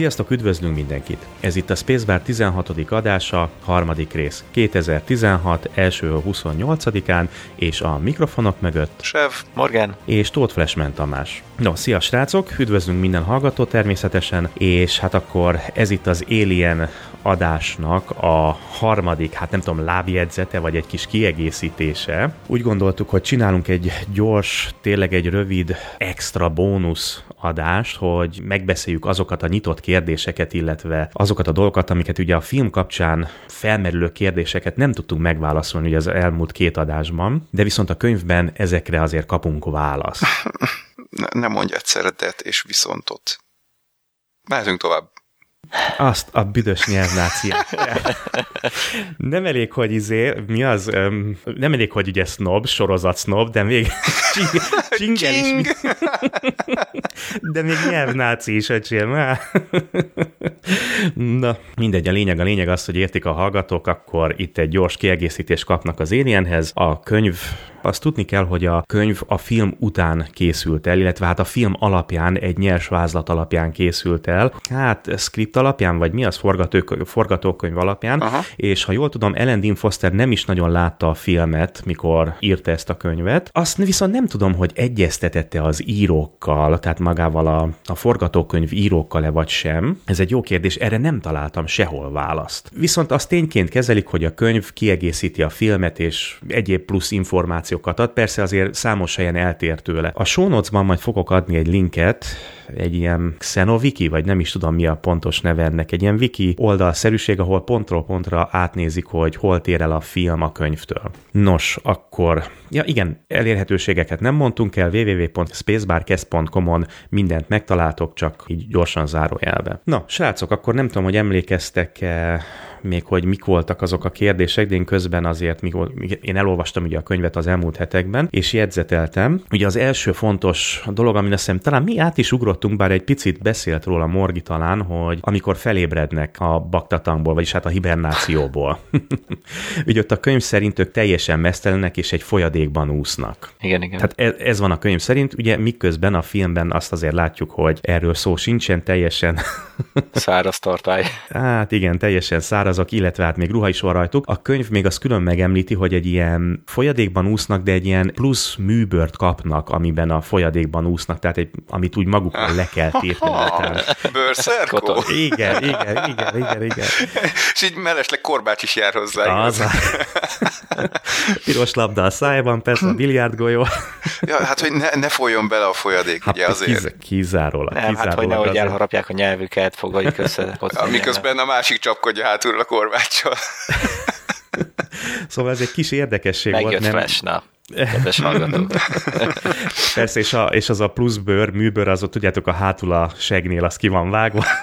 Sziasztok, üdvözlünk mindenkit! Ez itt a Spacebar 16. adása, harmadik rész. 2016, első 28-án, és a mikrofonok mögött Sev, Morgan. és Tóth Flashman Tamás. No, szia srácok, üdvözlünk minden hallgató természetesen, és hát akkor ez itt az Alien adásnak a harmadik, hát nem tudom, lábjegyzete, vagy egy kis kiegészítése. Úgy gondoltuk, hogy csinálunk egy gyors, tényleg egy rövid, extra bónusz adást, hogy megbeszéljük azokat a nyitott kérdéseket, illetve azokat a dolgokat, amiket ugye a film kapcsán felmerülő kérdéseket nem tudtunk megválaszolni ugye az elmúlt két adásban, de viszont a könyvben ezekre azért kapunk választ. Ne, nem mondj egyszerre det és viszontot. Mehetünk tovább. Azt a büdös nyelvnáciát. nem elég, hogy izé, mi az, öm, nem elég, hogy ugye snob, sorozat snob, de még csing, csingel is, Csing! de még nyelvnáci is, öcsém. Na, mindegy, a lényeg, a lényeg az, hogy értik a hallgatók, akkor itt egy gyors kiegészítést kapnak az Alienhez. A könyv azt tudni kell, hogy a könyv a film után készült el, illetve hát a film alapján, egy nyers vázlat alapján készült el. Hát, script alapján, vagy mi az forgatókönyv, forgatókönyv alapján, Aha. és ha jól tudom, Ellen Dean Foster nem is nagyon látta a filmet, mikor írta ezt a könyvet. Azt viszont nem tudom, hogy egyeztetette az írókkal, tehát magával a, a forgatókönyv írókkal-e vagy sem. Ez egy jó kérdés, erre nem találtam sehol választ. Viszont azt tényként kezelik, hogy a könyv kiegészíti a filmet, és egyéb plusz információkat ad, persze azért számos helyen eltér tőle. A show notes-ban majd fogok adni egy linket, egy ilyen Xenoviki, vagy nem is tudom mi a pontos neve ennek, egy ilyen wiki oldalszerűség, ahol pontról pontra átnézik, hogy hol tér el a film a könyvtől. Nos, akkor, ja igen, elérhetőségeket nem mondtunk el, www.spacebarcast.com-on mindent megtaláltok, csak így gyorsan zárójelbe. Na, srácok, akkor nem tudom, hogy emlékeztek-e még, hogy mik voltak azok a kérdések, de én közben azért, mikor, én elolvastam ugye a könyvet az elmúlt hetekben, és jegyzeteltem. Ugye az első fontos dolog, amin azt hiszem, talán mi át is ugrottunk, bár egy picit beszélt róla Morgi talán, hogy amikor felébrednek a baktatangból, vagyis hát a hibernációból. ugye ott a könyv szerint ők teljesen mesztelenek, és egy folyadékban úsznak. Igen, igen. Tehát ez, ez van a könyv szerint, ugye miközben a filmben azt azért látjuk, hogy erről szó sincsen, teljesen Száraz tartály. Hát igen, teljesen szárazok, illetve hát még ruha is van rajtuk. A könyv még azt külön megemlíti, hogy egy ilyen folyadékban úsznak, de egy ilyen plusz műbört kapnak, amiben a folyadékban úsznak, tehát egy, amit úgy magukon le kell tépni. Tehát- Bőrszerkó? Igen, igen, igen, igen, igen. És így mellesleg korbács is jár hozzá. Az a... Piros labda a szájban, persze a biliárdgolyó. Ja, hát, hogy ne, ne folyjon bele a folyadék, ugye azért. Kiz, kizárólag. Nem, hát hogy kizárólag nehogy azért. elharapják a nyelvüket, fogaljuk össze. Ja, miközben a másik csapkodja hátulról a korbáccsal. Szóval ez egy kis érdekesség volt. Megjött Flash, na. Kedves hallgatók. Persze, és, a, és az a plusz bőr, műbőr, az ott tudjátok a hátul a segnél, az ki van vágva.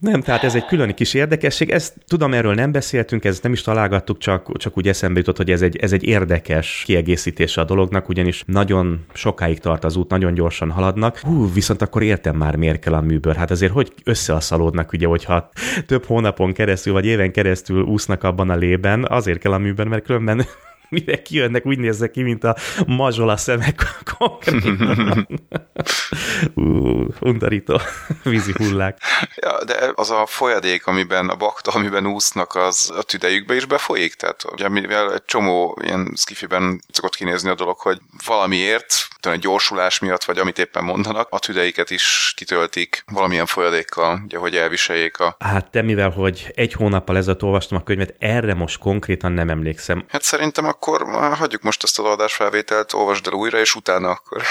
Nem, tehát ez egy külön kis érdekesség. Ezt tudom, erről nem beszéltünk, ezt nem is találgattuk, csak, csak úgy eszembe jutott, hogy ez egy, ez egy érdekes kiegészítése a dolognak, ugyanis nagyon sokáig tart az út, nagyon gyorsan haladnak. Hú, viszont akkor értem már, miért kell a műbőr. Hát azért hogy összeaszalódnak, ugye, hogyha több hónapon keresztül, vagy éven keresztül úsznak abban a lében, azért kell a műbőr, mert különben mire kijönnek, úgy néznek ki, mint a mazsola szemek konkrétan. Ú, undorító vízi hullák. Ja, de az a folyadék, amiben a bakta, amiben úsznak, az a tüdejükbe is befolyik? Tehát ugye mivel egy csomó ilyen skifiben szokott kinézni a dolog, hogy valamiért, egy gyorsulás miatt, vagy amit éppen mondanak, a tüdeiket is kitöltik valamilyen folyadékkal, ugye, hogy elviseljék a... Hát te, mivel hogy egy hónappal ezelőtt olvastam a könyvet, erre most konkrétan nem emlékszem. Hát szerintem akkor már hagyjuk most ezt az adásfelvételt, olvasd el újra, és utána akkor...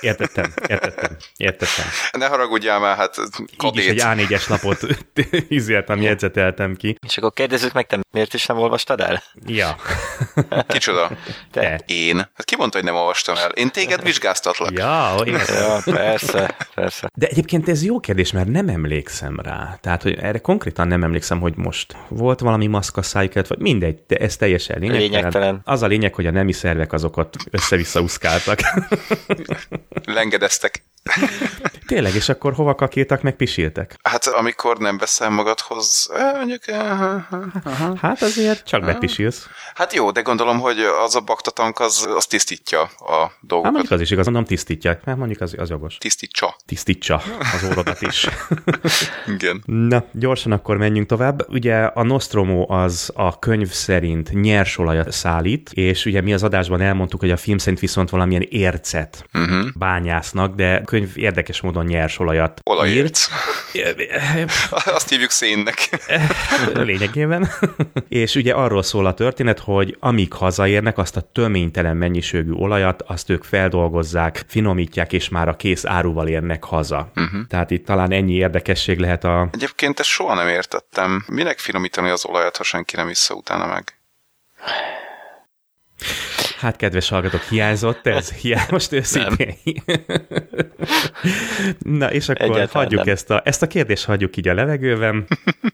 Értettem, értettem, értettem. Ne haragudjál már, hát Így is egy kadét. A4-es lapot izéltem, jegyzeteltem ki. És akkor kérdezzük meg, te miért is nem olvastad el? Ja, Kicsoda? te. Én? Hát ki mondta, hogy nem olvastam el? Én téged vizsgáztatlak. Ja, értem. Ja, persze, persze. De egyébként ez jó kérdés, mert nem emlékszem rá. Tehát, hogy erre konkrétan nem emlékszem, hogy most volt valami maszk a szájüket, vagy mindegy, de ez teljesen lényegtelen. Lényegtelen. Az a lényeg, hogy a nemi szervek azokat össze-vissza uszkáltak. Lengedeztek. Tényleg, és akkor hova kakéltak, meg pisiltek? Hát amikor nem veszel magadhoz, eh, mondjuk... eh. Hát azért csak bepisilsz. Hát jó, de gondolom, hogy az a baktatank az, az tisztítja a Hát dolgokat. mondjuk az is igaz, nem tisztítják, mert mondjuk az, az jogos. Tisztítsa. Tisztítsa az órodat is. Igen. Na, gyorsan akkor menjünk tovább. Ugye a Nostromo az a könyv szerint nyersolajat szállít, és ugye mi az adásban elmondtuk, hogy a film szerint viszont valamilyen ércet uh-huh. bányásznak, de a könyv érdekes módon nyersolajat Olajért. írt. Azt hívjuk szénnek. Lényegében. és ugye arról szól a történet, hogy amíg hazaérnek, azt a töménytelen mennyiségű olajat, azt ők feldolgozzák, finomítják, és már a kész áruval érnek haza. Uh-huh. Tehát itt talán ennyi érdekesség lehet a... Egyébként ezt soha nem értettem. Minek finomítani az olajat, ha senki nem vissza utána meg? Hát, kedves hallgatók, hiányzott ez? Hiány, most őszintén. Na, és akkor Egyáltalán hagyjuk nem. ezt a, ezt a kérdést hagyjuk így a levegőben.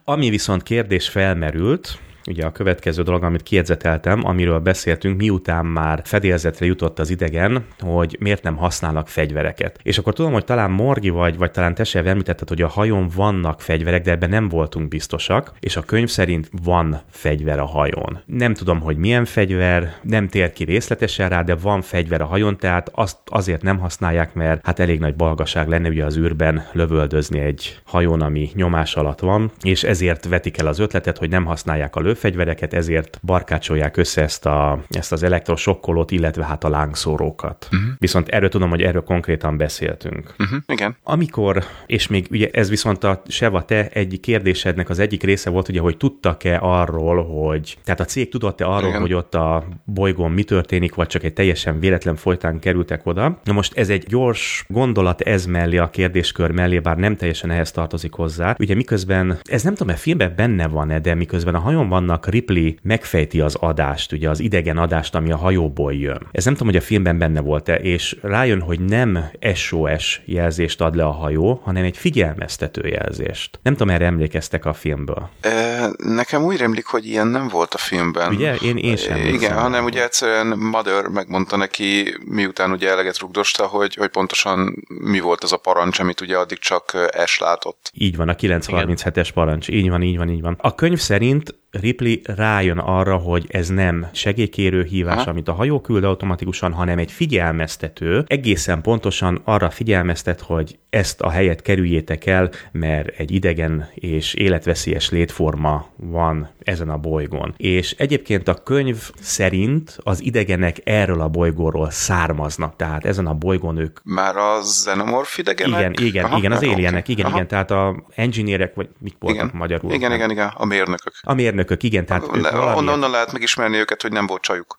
Ami viszont kérdés felmerült, ugye a következő dolog, amit kiedzeteltem, amiről beszéltünk, miután már fedélzetre jutott az idegen, hogy miért nem használnak fegyvereket. És akkor tudom, hogy talán Morgi vagy, vagy talán te sem említetted, hogy a hajón vannak fegyverek, de ebben nem voltunk biztosak, és a könyv szerint van fegyver a hajón. Nem tudom, hogy milyen fegyver, nem tér ki részletesen rá, de van fegyver a hajón, tehát azt azért nem használják, mert hát elég nagy balgaság lenne ugye az űrben lövöldözni egy hajón, ami nyomás alatt van, és ezért vetik el az ötletet, hogy nem használják a lőfegyvereket, ezért barkácsolják össze ezt, a, ezt az elektrosokkolót, illetve hát a lángszórókat. Uh-huh. Viszont erről tudom, hogy erről konkrétan beszéltünk. Uh-huh. Igen. Amikor, és még ugye ez viszont a Seva, te egy kérdésednek az egyik része volt, ugye, hogy tudtak-e arról, hogy, tehát a cég tudott-e arról, Igen. hogy ott a bolygón mi történik, vagy csak egy teljesen véletlen folytán kerültek oda. Na most ez egy gyors gondolat ez mellé, a kérdéskör mellé, bár nem teljesen ehhez tartozik hozzá. Ugye miközben, ez nem tudom, a filmben benne van-e, de miközben a hajón vannak, Ripley megfejti az adást, ugye az idegen adást, ami a hajóból jön. Ez nem tudom, hogy a filmben benne volt-e, és rájön, hogy nem SOS jelzést ad le a hajó, hanem egy figyelmeztető jelzést. Nem tudom, erre emlékeztek a filmből. E, nekem úgy rémlik, hogy ilyen nem volt a filmben. Ugye? Én, én sem Igen, emlékszem hanem rá. ugye egyszerűen Mother megmondta neki, miután ugye eleget rugdosta, hogy, hogy pontosan mi volt az a parancs, amit ugye addig csak Ash látott. Így van, a 937-es parancs. Így van, így van, így van. A könyv szerint Ripley rájön arra, hogy ez nem segélykérő hívás, Aha. amit a hajó küld automatikusan, hanem egy figyelmeztető. Egészen pontosan arra figyelmeztet, hogy ezt a helyet kerüljétek el, mert egy idegen és életveszélyes létforma van ezen a bolygón. És egyébként a könyv szerint az idegenek erről a bolygóról származnak, tehát ezen a bolygón ők Már a Xenomorph idegenek? igen, igen, Aha, igen, az alienek, igen, Aha. igen, tehát a engineerek, vagy mik voltak Igen. magyarul? Igen, igen, igen, a mérnökök. A mérnökök, igen, tehát Le, valamiért- onnan, onnan lehet megismerni őket, hogy nem volt csajuk.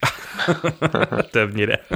többnyire.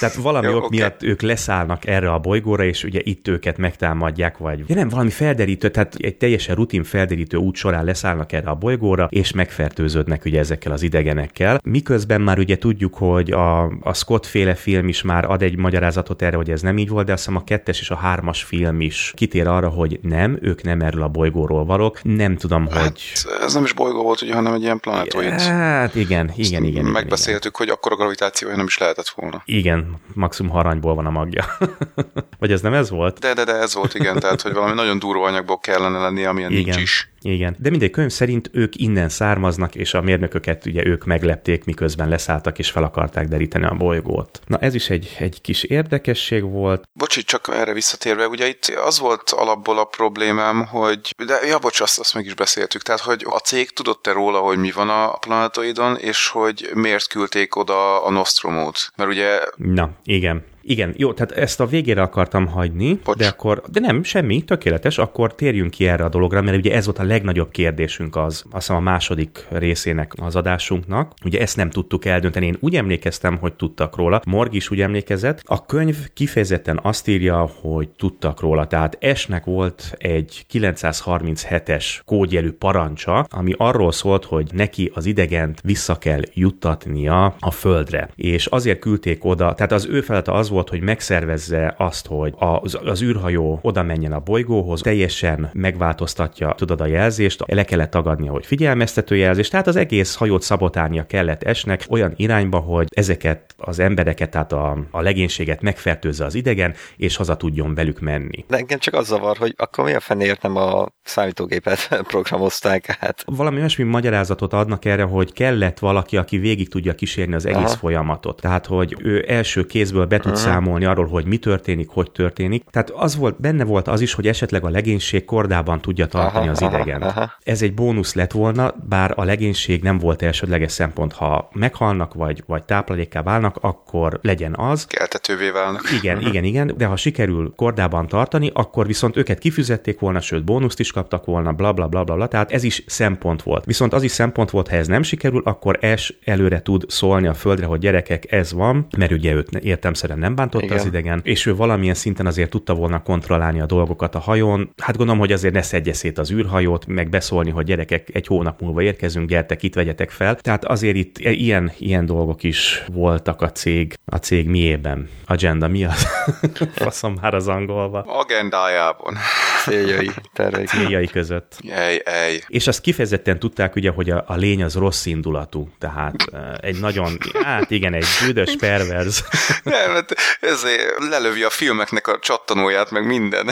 Tehát valami Jó, ok oké. miatt ők leszállnak erre a bolygóra, és ugye itt őket megtámadják, vagy ja, nem, valami felderítő, tehát egy teljesen rutin felderítő út során leszállnak erre a bolygóra, és megfertőződnek ugye ezekkel az idegenekkel. Miközben már ugye tudjuk, hogy a, a Scott féle film is már ad egy magyarázatot erre, hogy ez nem így volt, de azt hiszem a kettes és a hármas film is kitér arra, hogy nem, ők nem erről a bolygóról valók. Nem tudom, hogy... Hát, ez nem is bolygó volt, ugye, hanem egy ilyen planetoid. Hát igen, igen, igen. igen, Megbeszéltük, hogy akkor a gravitációja nem is lehetett volna. Igen, maximum haranyból van a magja. Vagy ez nem ez volt? De, de, de ez volt, igen, tehát, hogy valami nagyon durva anyagból kellene lennie, amilyen Igen. nincs is. Igen, de mindegy könyv szerint ők innen származnak, és a mérnököket ugye ők meglepték, miközben leszálltak és fel akarták deríteni a bolygót. Na ez is egy, egy kis érdekesség volt. Bocsi, csak erre visszatérve, ugye itt az volt alapból a problémám, hogy, de ja, bocs, azt, azt meg is beszéltük, tehát, hogy a cég tudott-e róla, hogy mi van a planetoidon, és hogy miért küldték oda a Nostromót? Mert ugye Na, igen. Igen, jó, tehát ezt a végére akartam hagyni, Bocs. de akkor, de nem, semmi, tökéletes, akkor térjünk ki erre a dologra, mert ugye ez volt a legnagyobb kérdésünk az, azt hiszem a második részének az adásunknak. Ugye ezt nem tudtuk eldönteni, én úgy emlékeztem, hogy tudtak róla, Morg is úgy emlékezett. A könyv kifejezetten azt írja, hogy tudtak róla, tehát Esnek volt egy 937-es kódjelű parancsa, ami arról szólt, hogy neki az idegent vissza kell juttatnia a földre. És azért küldték oda, tehát az ő feladata az volt, volt, hogy megszervezze azt, hogy az, az űrhajó oda menjen a bolygóhoz, teljesen megváltoztatja, tudod, a jelzést, le kellett tagadnia, hogy figyelmeztető jelzést, tehát az egész hajót szabotálnia kellett esnek olyan irányba, hogy ezeket az embereket, tehát a, a legénységet megfertőzze az idegen, és haza tudjon velük menni. De engem csak az zavar, hogy akkor mi a fenért nem a számítógépet programozták át. Valami olyasmi magyarázatot adnak erre, hogy kellett valaki, aki végig tudja kísérni az egész Aha. folyamatot. Tehát, hogy ő első kézből be tud. Számolni arról, hogy mi történik, hogy történik. Tehát az volt, benne volt az is, hogy esetleg a legénység kordában tudja tartani Aha, az idegen. Aha, aha. Ez egy bónusz lett volna, bár a legénység nem volt elsődleges szempont. Ha meghalnak, vagy, vagy táplálékká válnak, akkor legyen az. Keltetővé válnak. Igen, igen, igen, de ha sikerül kordában tartani, akkor viszont őket kifizették volna, sőt bónuszt is kaptak volna, bla bla bla bla, bla tehát ez is szempont volt. Viszont az is szempont volt, ha ez nem sikerül, akkor es előre tud szólni a földre, hogy gyerekek, ez van, mert ugye őt értemszerűen nem bántotta Igen. az idegen, és ő valamilyen szinten azért tudta volna kontrollálni a dolgokat a hajón. Hát gondolom, hogy azért ne szedje szét az űrhajót, meg beszólni, hogy gyerekek, egy hónap múlva érkezünk, gyertek, itt vegyetek fel. Tehát azért itt ilyen, ilyen dolgok is voltak a cég, a cég miében. Agenda mi az? Faszom már az angolva. Agendájában. Céljai, tervei. Céljai között. Ej, ej. És azt kifejezetten tudták ugye, hogy a, a lény az rossz indulatú. Tehát egy nagyon, hát igen, egy büdös perverz. Nem, hát ezért lelövi a filmeknek a csattanóját, meg minden.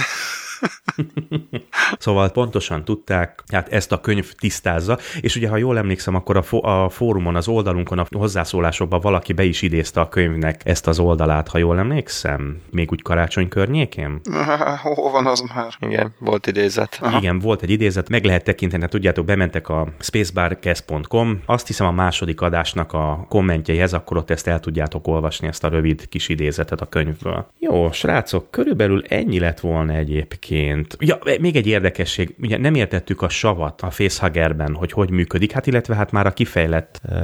szóval pontosan tudták, hát ezt a könyv tisztázza, és ugye, ha jól emlékszem, akkor a, fo- a fórumon, az oldalunkon, a hozzászólásokban valaki be is idézte a könyvnek ezt az oldalát, ha jól emlékszem, még úgy karácsony környékén. Hol van az már? Igen, volt idézet. Aha. Igen, volt egy idézet, meg lehet tekinteni, hát tudjátok, bementek a spacebarcast.com, azt hiszem a második adásnak a kommentjeihez, akkor ott ezt el tudjátok olvasni, ezt a rövid kis idézetet a könyvből. Jó, srácok, körülbelül ennyi lett volna egyébként egyébként. Ja, még egy érdekesség, ugye nem értettük a savat a facehuggerben, hogy hogy működik, hát illetve hát már a kifejlett uh,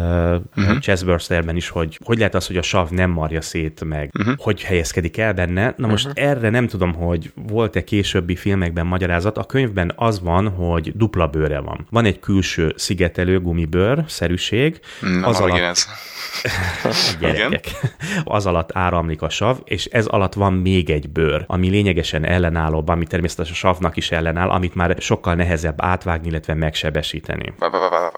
uh-huh. chestbursterben is, hogy hogy lehet az, hogy a sav nem marja szét, meg uh-huh. hogy helyezkedik el benne. Na most uh-huh. erre nem tudom, hogy volt-e későbbi filmekben magyarázat. A könyvben az van, hogy dupla bőre van. Van egy külső szigetelő gumibőr, szerűség. Na, az alatt... ez. gyerekek. az alatt áramlik a sav, és ez alatt van még egy bőr, ami lényegesen ellenállóbb, amit természetesen a savnak is ellenáll, amit már sokkal nehezebb átvágni, illetve megsebesíteni.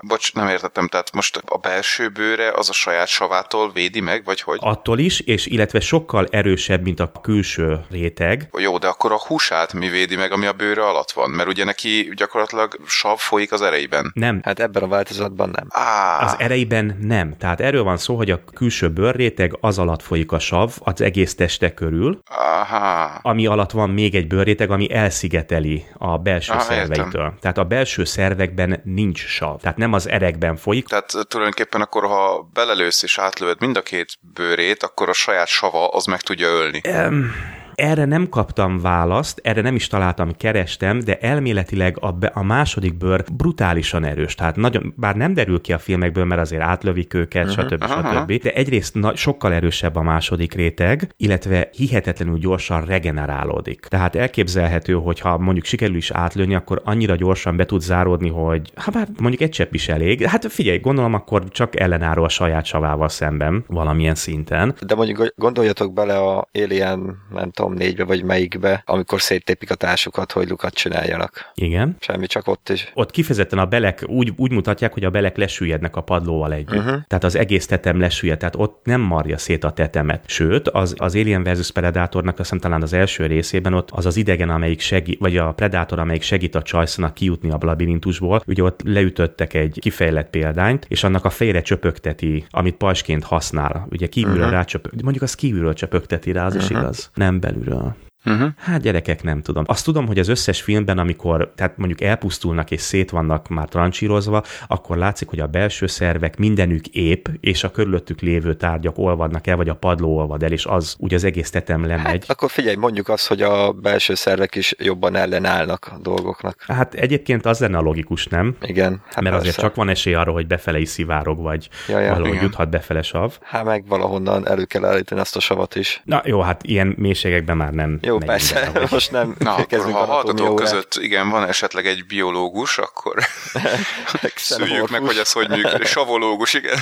Bocs, nem értettem, tehát most a belső bőre az a saját savától védi meg, vagy hogy? Attól is, és illetve sokkal erősebb, mint a külső réteg. Jó, de akkor a húsát mi védi meg, ami a bőre alatt van? Mert ugye neki gyakorlatilag sav folyik az erejében. Nem. Hát ebben a változatban nem. Á. Az erejében nem. Tehát erről van szó, hogy a külső bőrréteg az alatt folyik a sav, az egész teste körül, Aha. ami alatt van még egy bőrréteg, ami elszigeteli a belső Aha, szerveitől. Értem. Tehát a belső szervekben nincs sav. Tehát nem az erekben folyik. Tehát tulajdonképpen akkor, ha belelősz és átlövöd mind a két bőrét, akkor a saját sava az meg tudja ölni. Um, erre nem kaptam választ, erre nem is találtam, kerestem, de elméletileg a, be, a második bőr brutálisan erős. Tehát nagyon, bár nem derül ki a filmekből, mert azért átlövik őket, uh-huh. stb. stb. De egyrészt na, sokkal erősebb a második réteg, illetve hihetetlenül gyorsan regenerálódik. Tehát elképzelhető, hogy ha mondjuk sikerül is átlőni, akkor annyira gyorsan be tud záródni, hogy ha bár mondjuk egy csepp is elég. Hát figyelj, gondolom akkor csak ellenálló a saját savával szemben valamilyen szinten. De mondjuk gondoljatok bele a Alien, nem tudom, tudom, négybe vagy melyikbe, amikor széttépik a társukat, hogy lukat csináljanak. Igen. Semmi, csak ott is. Ott kifejezetten a belek úgy, úgy mutatják, hogy a belek lesüllyednek a padlóval együtt. Uh-huh. Tehát az egész tetem lesüllyed, tehát ott nem marja szét a tetemet. Sőt, az, az Alien vs. Predatornak azt hiszem talán az első részében ott az az idegen, amelyik segít, vagy a Predator, amelyik segít a Csajszonak kijutni a labirintusból, ugye ott leütöttek egy kifejlett példányt, és annak a fejre csöpögteti, amit pajsként használ. Ugye kívülről uh-huh. rácsöpög, mondjuk az kívülről csöpögteti rá, az uh-huh. is igaz. Nem belül 对啊。Uh-huh. Hát gyerekek, nem tudom. Azt tudom, hogy az összes filmben, amikor tehát mondjuk elpusztulnak és szét vannak már trancsírozva, akkor látszik, hogy a belső szervek mindenük ép, és a körülöttük lévő tárgyak olvadnak el, vagy a padló olvad el, és az úgy az egész tetem lemegy. Hát, akkor figyelj, mondjuk azt, hogy a belső szervek is jobban ellenállnak a dolgoknak. Hát egyébként az lenne a logikus, nem? Igen. Hát Mert persze. azért csak van esély arra, hogy befele is szivárog, vagy ja, ja, valahogy igen. juthat befele sav. Hát meg valahonnan elő kell állítani azt a savat is. Na jó, hát ilyen mélységekben már nem. Jó, Jó, persze, vagy- most nem Na, akkor ha a hallgatók között igen, van esetleg egy biológus, akkor szüljük meg, hogy ez hogy működik. Savológus, igen.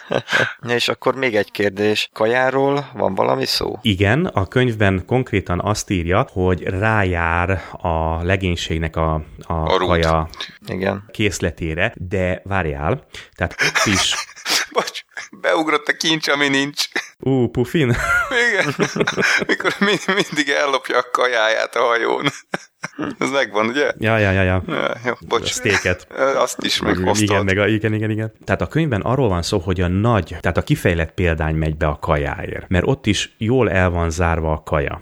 És akkor még egy kérdés. Kajáról van valami szó? Igen, a könyvben konkrétan azt írja, hogy rájár a legénységnek a, a, A rút. kaja Igen. készletére, de várjál, tehát ott is, Bocs, beugrott a kincs, ami nincs. ú, pufin, Igen. Mikor mind, mindig ellopja a kajáját a hajón. Ez megvan, ugye? ja, ja, ja, ja, Ja, jó, a bocs. sztéket. Azt is meghoztad. Igen, meg a, igen, igen, igen. Tehát a könyvben arról van szó, hogy a nagy, tehát a kifejlett példány megy be a kajáért, mert ott is jól el van zárva a kaja.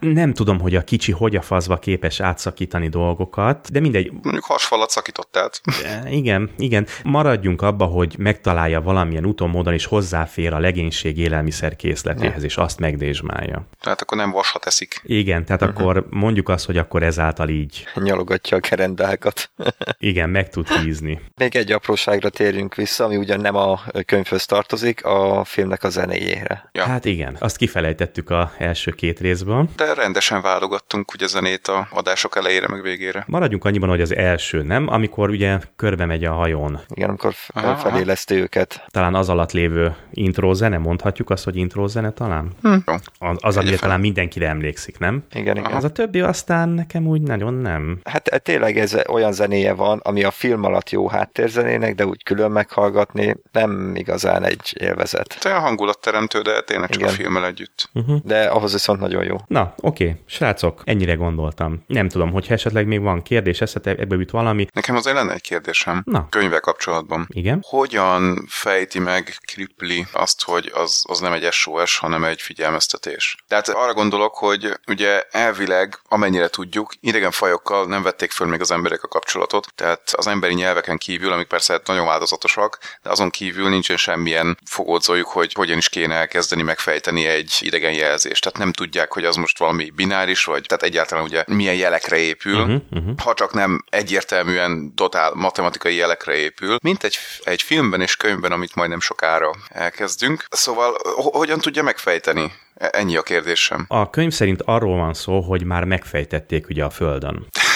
Nem tudom, hogy a kicsi hogy a fazva képes átszakítani dolgokat, de mindegy, Mondjuk hasfalat szakított át. E, Igen, igen. Maradjunk abba, hogy megtalálja valamilyen úton, módon, és hozzáfér a legénység élelmiszer készletéhez, és azt megdésmálja. Tehát akkor nem vasat eszik. Igen, tehát uh-huh. akkor mondjuk azt, hogy akkor ezáltal így, Nyalogatja a kerendákat. igen, meg tud hízni. Még egy apróságra térjünk vissza, ami ugyan nem a könyvhöz tartozik, a filmnek a zenéjére. Ja. Hát igen, azt kifelejtettük a első két részből. De rendesen válogattunk ugye zenét a adások elejére meg végére. Maradjunk annyiban, hogy az első, nem? Amikor ugye körbe megy a hajón. Igen, amikor feléleszti őket. Talán az alatt lévő intro zene, mondhatjuk azt, hogy intro zene talán? Hm. Az, az amire talán mindenkire emlékszik, nem? Igen, igen. Az a többi aztán nekem úgy nagyon nem. Hát e, tényleg ez olyan zenéje van, ami a film alatt jó háttérzenének, de úgy külön meghallgatni nem igazán egy élvezet. Te a hangulatteremtő, de tényleg csak Igen. a filmmel együtt. De ahhoz viszont nagyon jó. Na, oké, srácok, ennyire gondoltam. Nem tudom, hogy esetleg még van kérdés, eszetek, ebbe jut valami. Nekem azért lenne egy kérdésem. Na. Könyvvel kapcsolatban. Igen? Hogyan fejti meg Kripli azt, hogy az, az nem egy SOS, hanem egy figyelmeztetés? Tehát arra gondolok, hogy ugye elvileg, amennyire tudjuk, idegen fajokkal nem vették föl még az emberek a kapcsolatot, tehát az emberi nyelveken kívül, amik persze nagyon változatosak, de azon kívül nincsen semmilyen fogódzójuk, hogy hogyan is kéne elkezdeni megfejteni egy idegen jelzést. Tehát nem tudják, hogy az most valami bináris, vagy tehát egyáltalán ugye milyen jelekre épül, uh-huh, uh-huh. ha csak nem egyértelműen totál matematikai jelekre épül, mint egy, egy filmben és könyvben, amit majdnem sokára elkezdünk. Szóval ho- hogyan tudja megfejteni? E- Ennyi a kérdésem. A könyv szerint arról van szó, hogy már megfejtették ugye a Földön.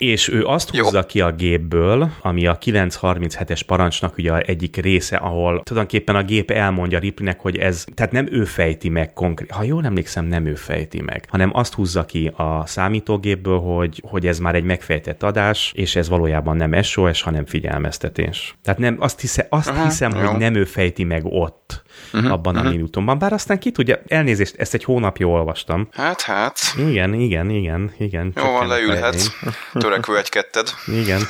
És ő azt Jó. húzza ki a gépből, ami a 937-es parancsnak ugye egyik része, ahol tulajdonképpen a gép elmondja Ripleynek, hogy ez, tehát nem ő fejti meg konkrét, ha jól emlékszem, nem ő fejti meg, hanem azt húzza ki a számítógépből, hogy, hogy ez már egy megfejtett adás, és ez valójában nem SOS, hanem figyelmeztetés. Tehát nem, azt, hisze, azt Aha, hiszem, jó. hogy nem ő fejti meg ott, uh-huh, abban a minutumban, bár aztán ki tudja, elnézést, ezt egy hónapja olvastam. Hát, hát, Igen, igen, igen, igen. jó van, leülhetsz. Törekvő egy-ketted. Igen.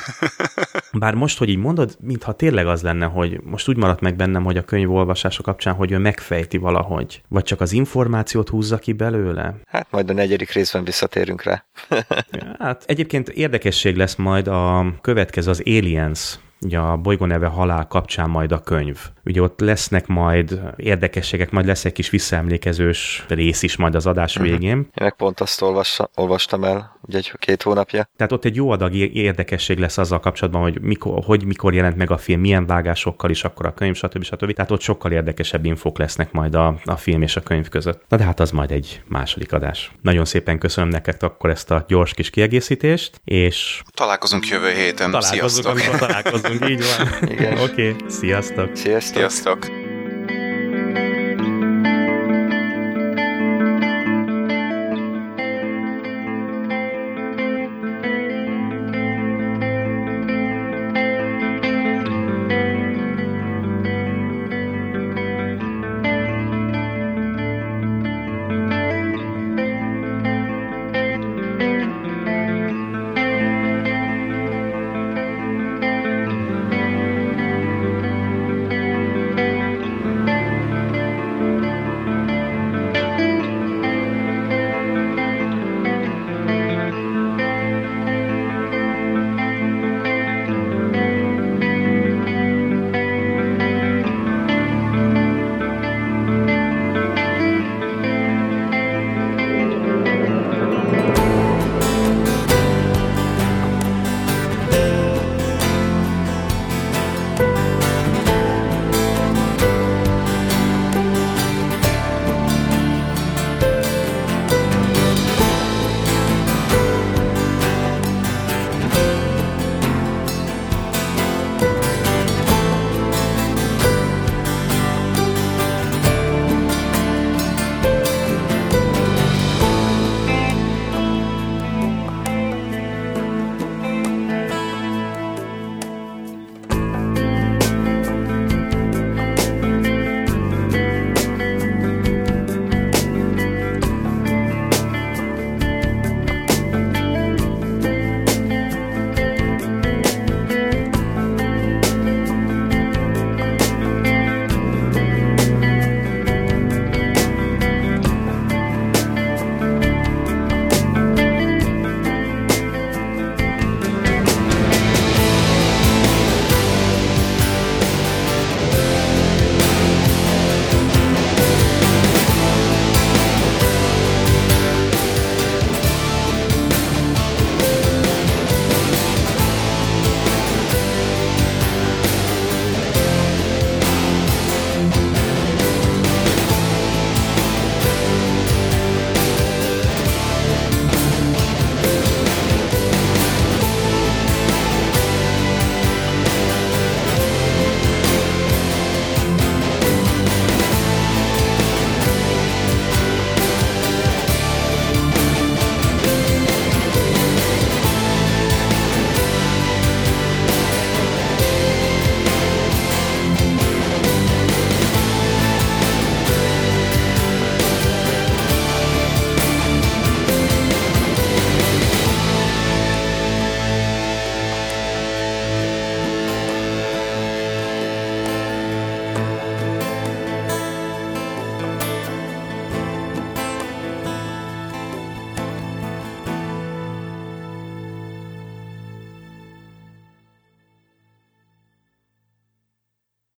Bár most, hogy így mondod, mintha tényleg az lenne, hogy most úgy maradt meg bennem, hogy a könyv olvasása kapcsán, hogy ő megfejti valahogy. Vagy csak az információt húzza ki belőle. Hát majd a negyedik részben visszatérünk rá. Hát egyébként érdekesség lesz majd a következő, az Aliens, ugye a bolygó neve halál kapcsán majd a könyv. Ugye ott lesznek majd érdekességek, majd lesz egy kis visszaemlékezős rész is majd az adás végén. Én meg pont azt olvassa, olvastam el, ugye egy két hónapja. Tehát ott egy jó adag érdekesség lesz azzal kapcsolatban, hogy mikor, hogy mikor jelent meg a film, milyen vágásokkal is akkor a könyv, stb. stb. Tehát ott sokkal érdekesebb infók lesznek majd a, a film és a könyv között. Na de hát az majd egy második adás. Nagyon szépen köszönöm neked akkor ezt a gyors kis kiegészítést, és Találkozunk jövő héten. találkozunk, Sziasztok! amikor találkozunk, így van. Igen. Oké, okay. sziasztok! Sziasztok! Sziasztok!